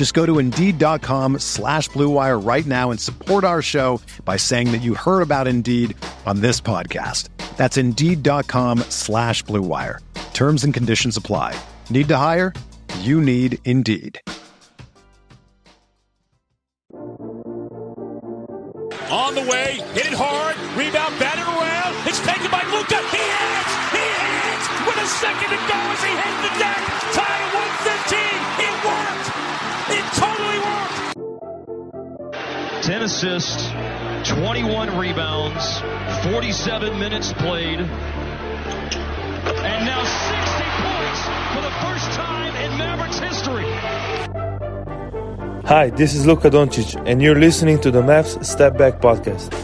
Just go to Indeed.com slash BlueWire right now and support our show by saying that you heard about Indeed on this podcast. That's Indeed.com slash BlueWire. Terms and conditions apply. Need to hire? You need Indeed. On the way, hit it hard, rebound, batted around. It's taken by Luka. He hits! He hits! With a second to go as he hits the deck. Tie one. 10 assists, 21 rebounds, 47 minutes played, and now 60 points for the first time in Mavericks history. Hi, this is Luka Doncic, and you're listening to the Mavs Step Back Podcast.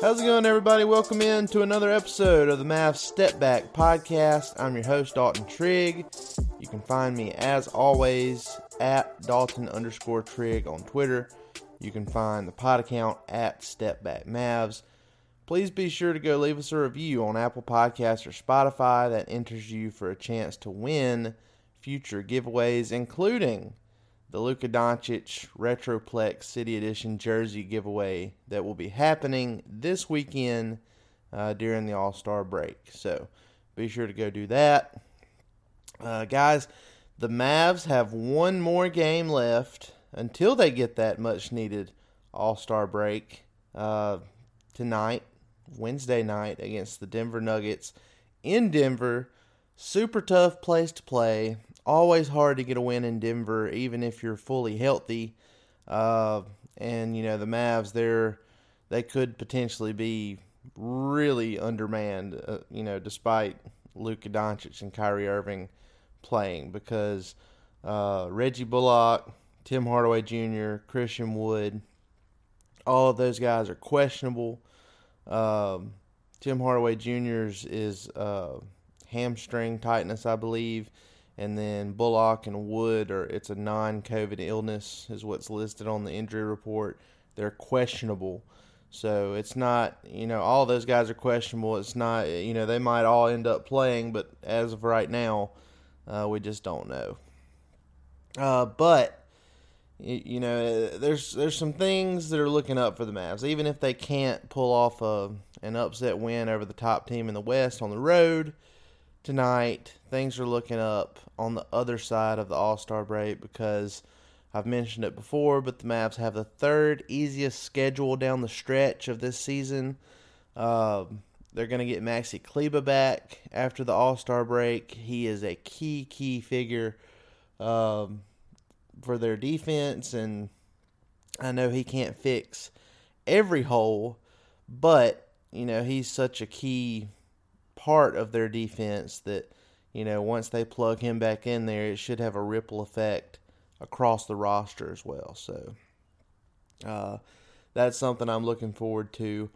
How's it going, everybody? Welcome in to another episode of the Mavs Step Back Podcast. I'm your host, Dalton Trigg. You can find me, as always, at Dalton underscore Trigg on Twitter. You can find the pod account at Step Back Mavs. Please be sure to go leave us a review on Apple Podcasts or Spotify. That enters you for a chance to win future giveaways, including the Luka Doncic Retroplex City Edition jersey giveaway that will be happening this weekend uh, during the All Star break. So be sure to go do that. Uh, guys, the Mavs have one more game left until they get that much needed All Star break uh, tonight, Wednesday night, against the Denver Nuggets in Denver. Super tough place to play always hard to get a win in Denver, even if you're fully healthy. Uh, and you know the Mavs, they're they could potentially be really undermanned. Uh, you know, despite Luka Doncic and Kyrie Irving playing, because uh, Reggie Bullock, Tim Hardaway Jr., Christian Wood, all of those guys are questionable. Um, Tim Hardaway Jr.'s is uh, hamstring tightness, I believe and then Bullock and Wood are it's a non-COVID illness is what's listed on the injury report. They're questionable, so it's not you know all those guys are questionable. It's not you know they might all end up playing, but as of right now, uh, we just don't know. Uh, but you know there's there's some things that are looking up for the Mavs, even if they can't pull off a an upset win over the top team in the West on the road tonight, things are looking up on the other side of the All Star break because I've mentioned it before, but the Mavs have the third easiest schedule down the stretch of this season. Uh, they're going to get Maxi Kleber back after the All Star break. He is a key, key figure um, for their defense, and I know he can't fix every hole, but you know he's such a key part of their defense that you know once they plug him back in there, it should have a ripple effect across the roster as well. So uh, that's something I'm looking forward to.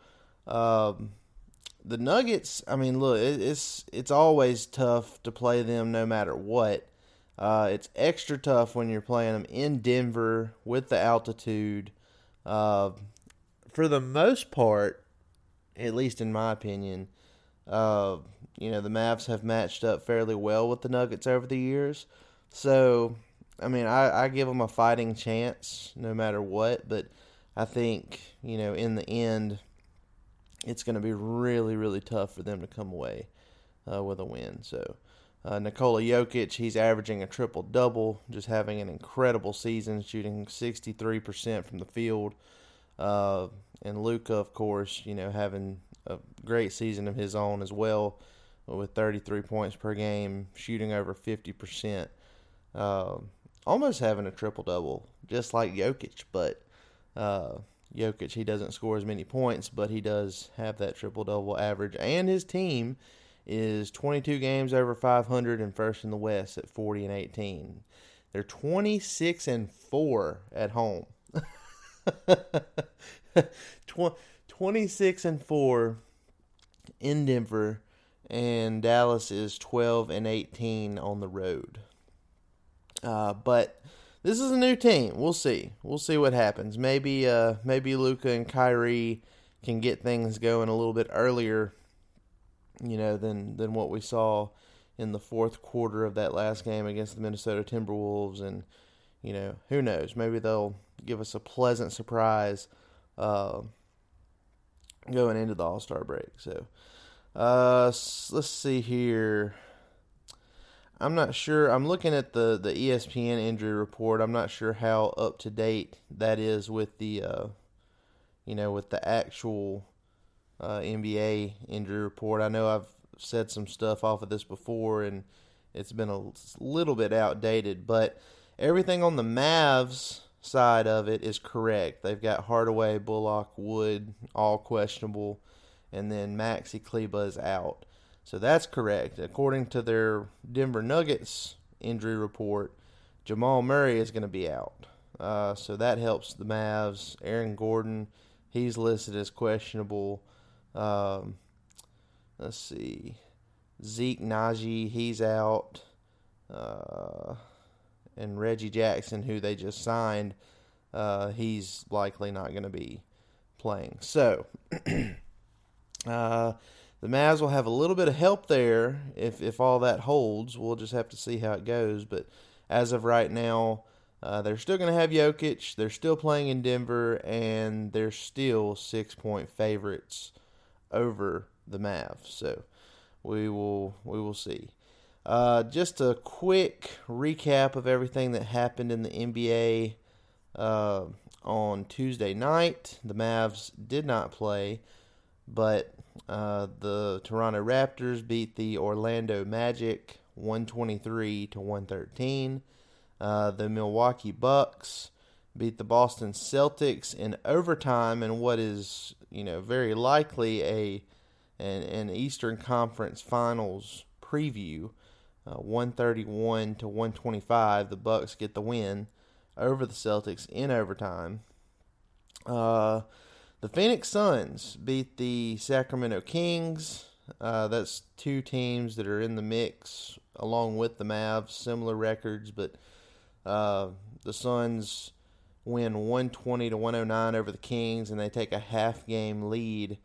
Um, the Nuggets, I mean, look, it, it's it's always tough to play them no matter what. Uh, it's extra tough when you're playing them in Denver with the altitude. Uh, for the most part, at least in my opinion, uh, you know, the Mavs have matched up fairly well with the Nuggets over the years. So, I mean, I, I give them a fighting chance no matter what, but I think, you know, in the end, it's going to be really, really tough for them to come away uh, with a win. So, uh, Nikola Jokic, he's averaging a triple double, just having an incredible season, shooting 63% from the field. Uh, and Luka, of course, you know, having a great season of his own as well, with 33 points per game, shooting over 50%, uh, almost having a triple double, just like Jokic. But uh, Jokic, he doesn't score as many points, but he does have that triple double average, and his team is 22 games over 500 and first in the West at 40 and 18. They're 26 and 4 at home. 26 and 4 in Denver and Dallas is 12 and 18 on the road. Uh, but this is a new team. We'll see. We'll see what happens. Maybe uh, maybe Luka and Kyrie can get things going a little bit earlier, you know, than than what we saw in the fourth quarter of that last game against the Minnesota Timberwolves and you know, who knows? Maybe they'll give us a pleasant surprise uh, going into the All Star break. So, uh, let's see here. I'm not sure. I'm looking at the, the ESPN injury report. I'm not sure how up to date that is with the, uh, you know, with the actual uh, NBA injury report. I know I've said some stuff off of this before, and it's been a little bit outdated, but everything on the Mavs side of it is correct. They've got Hardaway, Bullock, Wood, all questionable, and then Maxi Kleber is out. So that's correct. According to their Denver Nuggets injury report, Jamal Murray is going to be out. Uh, so that helps the Mavs. Aaron Gordon, he's listed as questionable. Um, let's see. Zeke Nnaji, he's out. Uh, and Reggie Jackson, who they just signed, uh, he's likely not going to be playing. So, uh, the Mavs will have a little bit of help there if, if all that holds. We'll just have to see how it goes. But as of right now, uh, they're still going to have Jokic. They're still playing in Denver, and they're still six point favorites over the Mavs. So we will we will see. Uh, just a quick recap of everything that happened in the NBA uh, on Tuesday night. The Mavs did not play, but uh, the Toronto Raptors beat the Orlando Magic 123 to 113. Uh, the Milwaukee Bucks beat the Boston Celtics in overtime in what is, you know, very likely a an, an Eastern Conference Finals preview. Uh, 131 to 125, the Bucks get the win over the Celtics in overtime. Uh, the Phoenix Suns beat the Sacramento Kings. Uh, that's two teams that are in the mix along with the Mavs, similar records, but uh, the Suns win 120 to 109 over the Kings, and they take a half game lead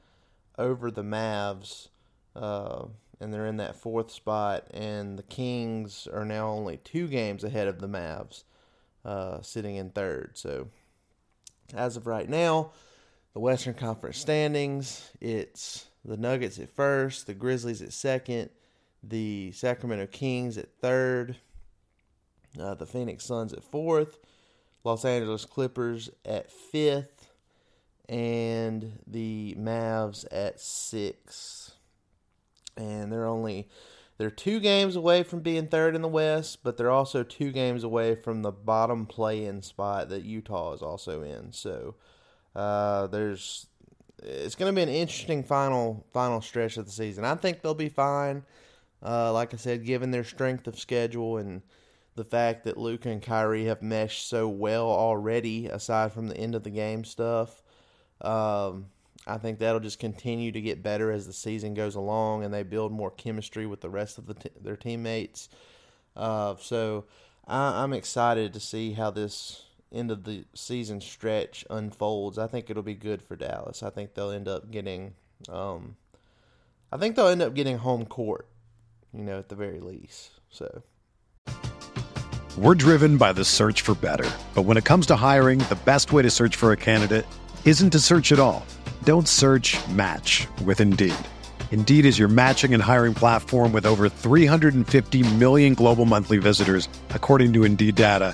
over the Mavs. Uh, and they're in that fourth spot. And the Kings are now only two games ahead of the Mavs, uh, sitting in third. So, as of right now, the Western Conference standings it's the Nuggets at first, the Grizzlies at second, the Sacramento Kings at third, uh, the Phoenix Suns at fourth, Los Angeles Clippers at fifth, and the Mavs at sixth and they're only they're two games away from being third in the West, but they're also two games away from the bottom play-in spot that Utah is also in. So uh, there's it's going to be an interesting final final stretch of the season. I think they'll be fine. Uh, like I said, given their strength of schedule and the fact that Luka and Kyrie have meshed so well already, aside from the end of the game stuff. Um, I think that'll just continue to get better as the season goes along and they build more chemistry with the rest of the t- their teammates. Uh, so I, I'm excited to see how this end of the season stretch unfolds. I think it'll be good for Dallas. I think they'll end up getting, um, I think they'll end up getting home court, you know, at the very least. So. We're driven by the search for better. But when it comes to hiring, the best way to search for a candidate isn't to search at all. Don't search match with Indeed. Indeed is your matching and hiring platform with over 350 million global monthly visitors, according to Indeed data,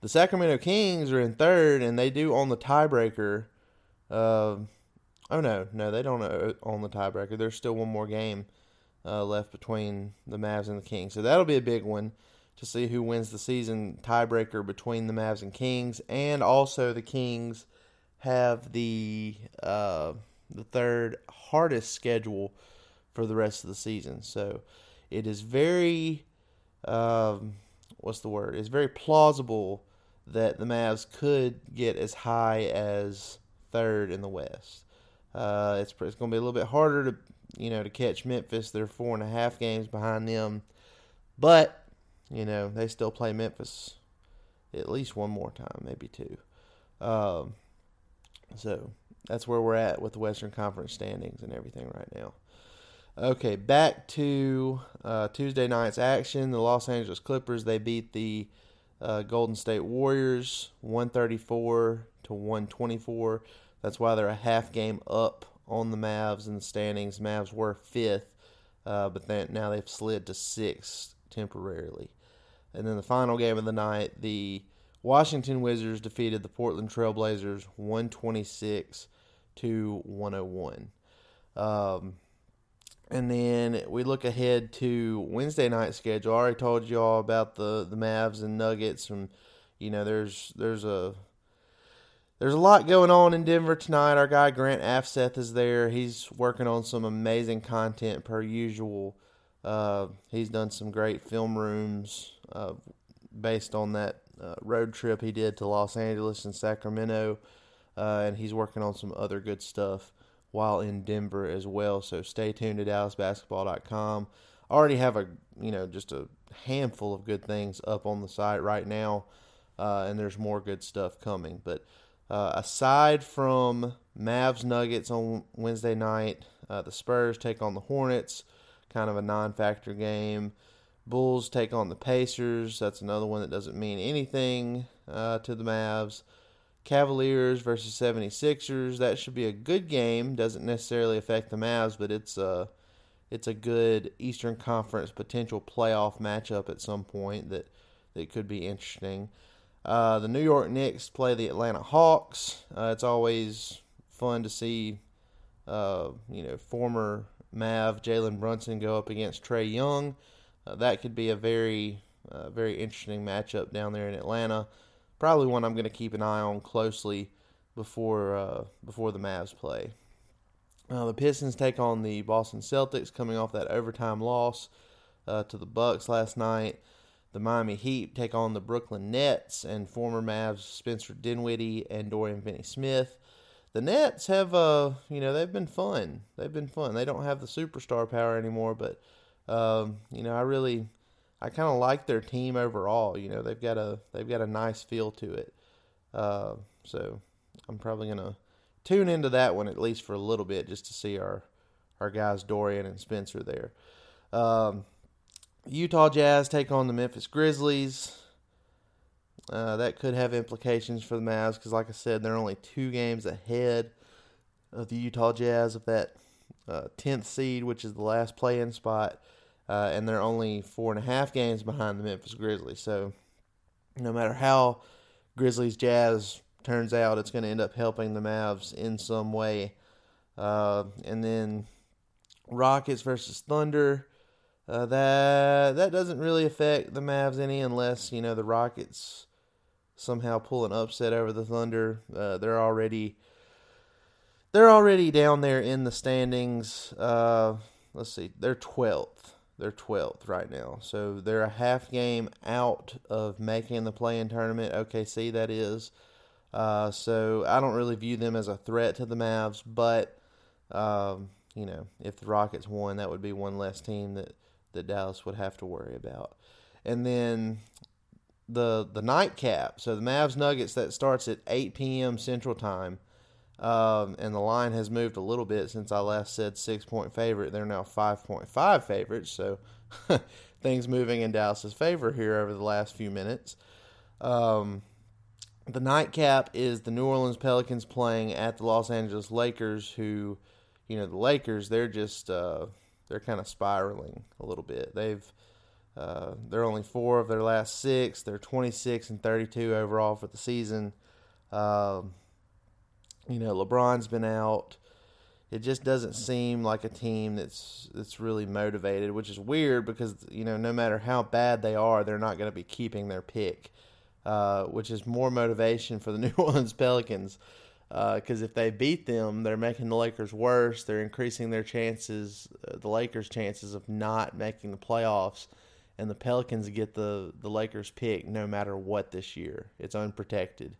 the Sacramento Kings are in third, and they do own the tiebreaker. Uh, oh no, no, they don't own the tiebreaker. There's still one more game uh, left between the Mavs and the Kings, so that'll be a big one to see who wins the season tiebreaker between the Mavs and Kings, and also the Kings have the uh, the third hardest schedule for the rest of the season. So it is very um, what's the word? It's very plausible that the Mavs could get as high as third in the West. Uh, it's it's going to be a little bit harder to you know to catch Memphis. They're four and a half games behind them, but you know they still play Memphis at least one more time, maybe two. Um, so that's where we're at with the Western Conference standings and everything right now. Okay, back to uh, Tuesday night's action. The Los Angeles Clippers they beat the uh, Golden State Warriors 134 to 124. That's why they're a half game up on the Mavs in the standings. Mavs were fifth, uh, but then now they've slid to sixth temporarily. And then the final game of the night, the Washington Wizards defeated the Portland Trailblazers 126 to 101. Um, and then we look ahead to Wednesday night schedule. I already told you all about the, the Mavs and Nuggets, and you know there's there's a there's a lot going on in Denver tonight. Our guy Grant Afseth is there. He's working on some amazing content per usual. Uh, he's done some great film rooms uh, based on that uh, road trip he did to Los Angeles and Sacramento, uh, and he's working on some other good stuff while in Denver as well. So stay tuned to DallasBasketball.com. I already have a you know just a handful of good things up on the site right now, uh, and there's more good stuff coming. But uh, aside from Mavs Nuggets on Wednesday night, uh, the Spurs take on the Hornets, kind of a non-factor game. Bulls take on the Pacers. That's another one that doesn't mean anything uh, to the Mavs. Cavaliers versus 76ers. That should be a good game. Doesn't necessarily affect the Mavs, but it's a it's a good Eastern Conference potential playoff matchup at some point that that could be interesting. Uh, the New York Knicks play the Atlanta Hawks. Uh, it's always fun to see, uh, you know, former Mav Jalen Brunson go up against Trae Young. Uh, that could be a very, uh, very interesting matchup down there in Atlanta probably one I'm going to keep an eye on closely before uh, before the Mavs play. Uh, the Pistons take on the Boston Celtics, coming off that overtime loss uh, to the Bucks last night. The Miami Heat take on the Brooklyn Nets and former Mavs Spencer Dinwiddie and Dorian Finney-Smith. The Nets have, uh, you know, they've been fun. They've been fun. They don't have the superstar power anymore, but um, you know, I really I kind of like their team overall. You know, they've got a they've got a nice feel to it. Uh, so I'm probably gonna tune into that one at least for a little bit just to see our our guys Dorian and Spencer there. Um, Utah Jazz take on the Memphis Grizzlies. Uh, that could have implications for the Mavs because, like I said, they're only two games ahead of the Utah Jazz of that uh, tenth seed, which is the last play-in spot uh, and they're only four and a half games behind the Memphis Grizzlies. So no matter how Grizzlies Jazz turns out, it's going to end up helping the Mavs in some way. Uh, and then Rockets versus Thunder. Uh, that that doesn't really affect the Mavs any unless you know the Rockets somehow pull an upset over the Thunder. Uh, they're already they're already down there in the standings. Uh, let's see, they're 12th. They're 12th right now. So they're a half game out of making the play in tournament. OKC, that is. Uh, so I don't really view them as a threat to the Mavs, but, um, you know, if the Rockets won, that would be one less team that, that Dallas would have to worry about. And then the the nightcap. So the Mavs Nuggets that starts at 8 p.m. Central Time. Um, and the line has moved a little bit since I last said six point favorite. They're now 5.5 favorites. So things moving in Dallas's favor here over the last few minutes. Um, the nightcap is the New Orleans Pelicans playing at the Los Angeles Lakers, who, you know, the Lakers, they're just, uh, they're kind of spiraling a little bit. They've, uh, they're only four of their last six. They're 26 and 32 overall for the season. Um, you know, LeBron's been out. It just doesn't seem like a team that's that's really motivated, which is weird because you know no matter how bad they are, they're not going to be keeping their pick, uh, which is more motivation for the New Orleans Pelicans. Because uh, if they beat them, they're making the Lakers worse. They're increasing their chances, uh, the Lakers' chances of not making the playoffs, and the Pelicans get the the Lakers pick no matter what this year. It's unprotected.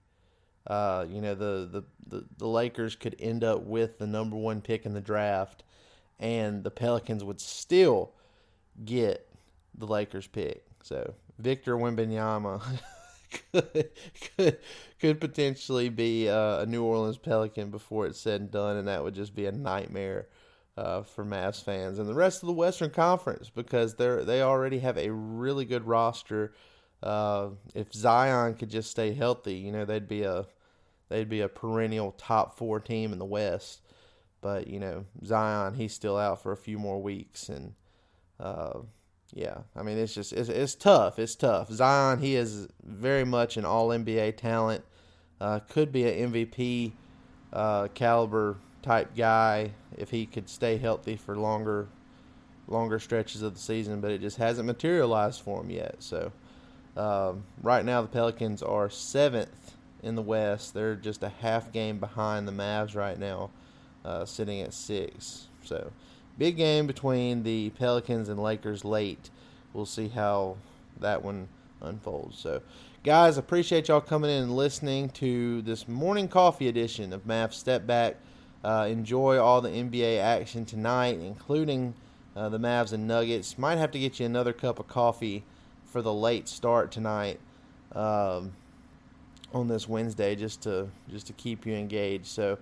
Uh, you know, the, the, the, the Lakers could end up with the number one pick in the draft, and the Pelicans would still get the Lakers pick. So Victor Wembanyama could, could could potentially be uh, a New Orleans Pelican before it's said and done, and that would just be a nightmare uh, for Mavs fans and the rest of the Western Conference because they they already have a really good roster. Uh, if Zion could just stay healthy, you know they'd be a they'd be a perennial top four team in the West. But you know, Zion, he's still out for a few more weeks, and uh, yeah, I mean, it's just it's, it's tough. It's tough. Zion, he is very much an All NBA talent. Uh, could be an MVP uh, caliber type guy if he could stay healthy for longer longer stretches of the season, but it just hasn't materialized for him yet. So um, right now, the Pelicans are seventh in the West. They're just a half game behind the Mavs right now, uh, sitting at six. So, big game between the Pelicans and Lakers late. We'll see how that one unfolds. So, guys, appreciate y'all coming in and listening to this morning coffee edition of Mavs Step Back. Uh, enjoy all the NBA action tonight, including uh, the Mavs and Nuggets. Might have to get you another cup of coffee for the late start tonight. Um, on this Wednesday just to just to keep you engaged. So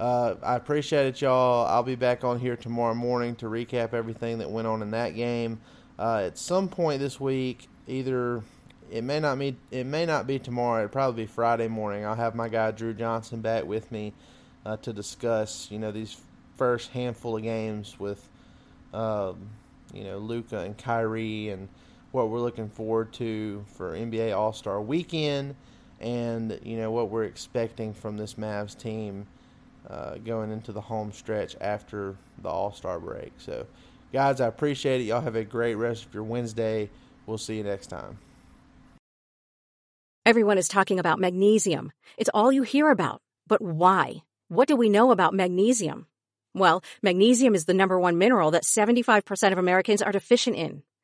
uh, I appreciate it, y'all. I'll be back on here tomorrow morning to recap everything that went on in that game. Uh, at some point this week, either it may not be it may not be tomorrow. It'll probably be Friday morning. I'll have my guy Drew Johnson back with me uh, to discuss you know these first handful of games with um, you know Luka and Kyrie and what we're looking forward to for NBA All Star Weekend and you know what we're expecting from this Mavs team uh, going into the home stretch after the All Star break. So, guys, I appreciate it. Y'all have a great rest of your Wednesday. We'll see you next time. Everyone is talking about magnesium. It's all you hear about. But why? What do we know about magnesium? Well, magnesium is the number one mineral that 75% of Americans are deficient in.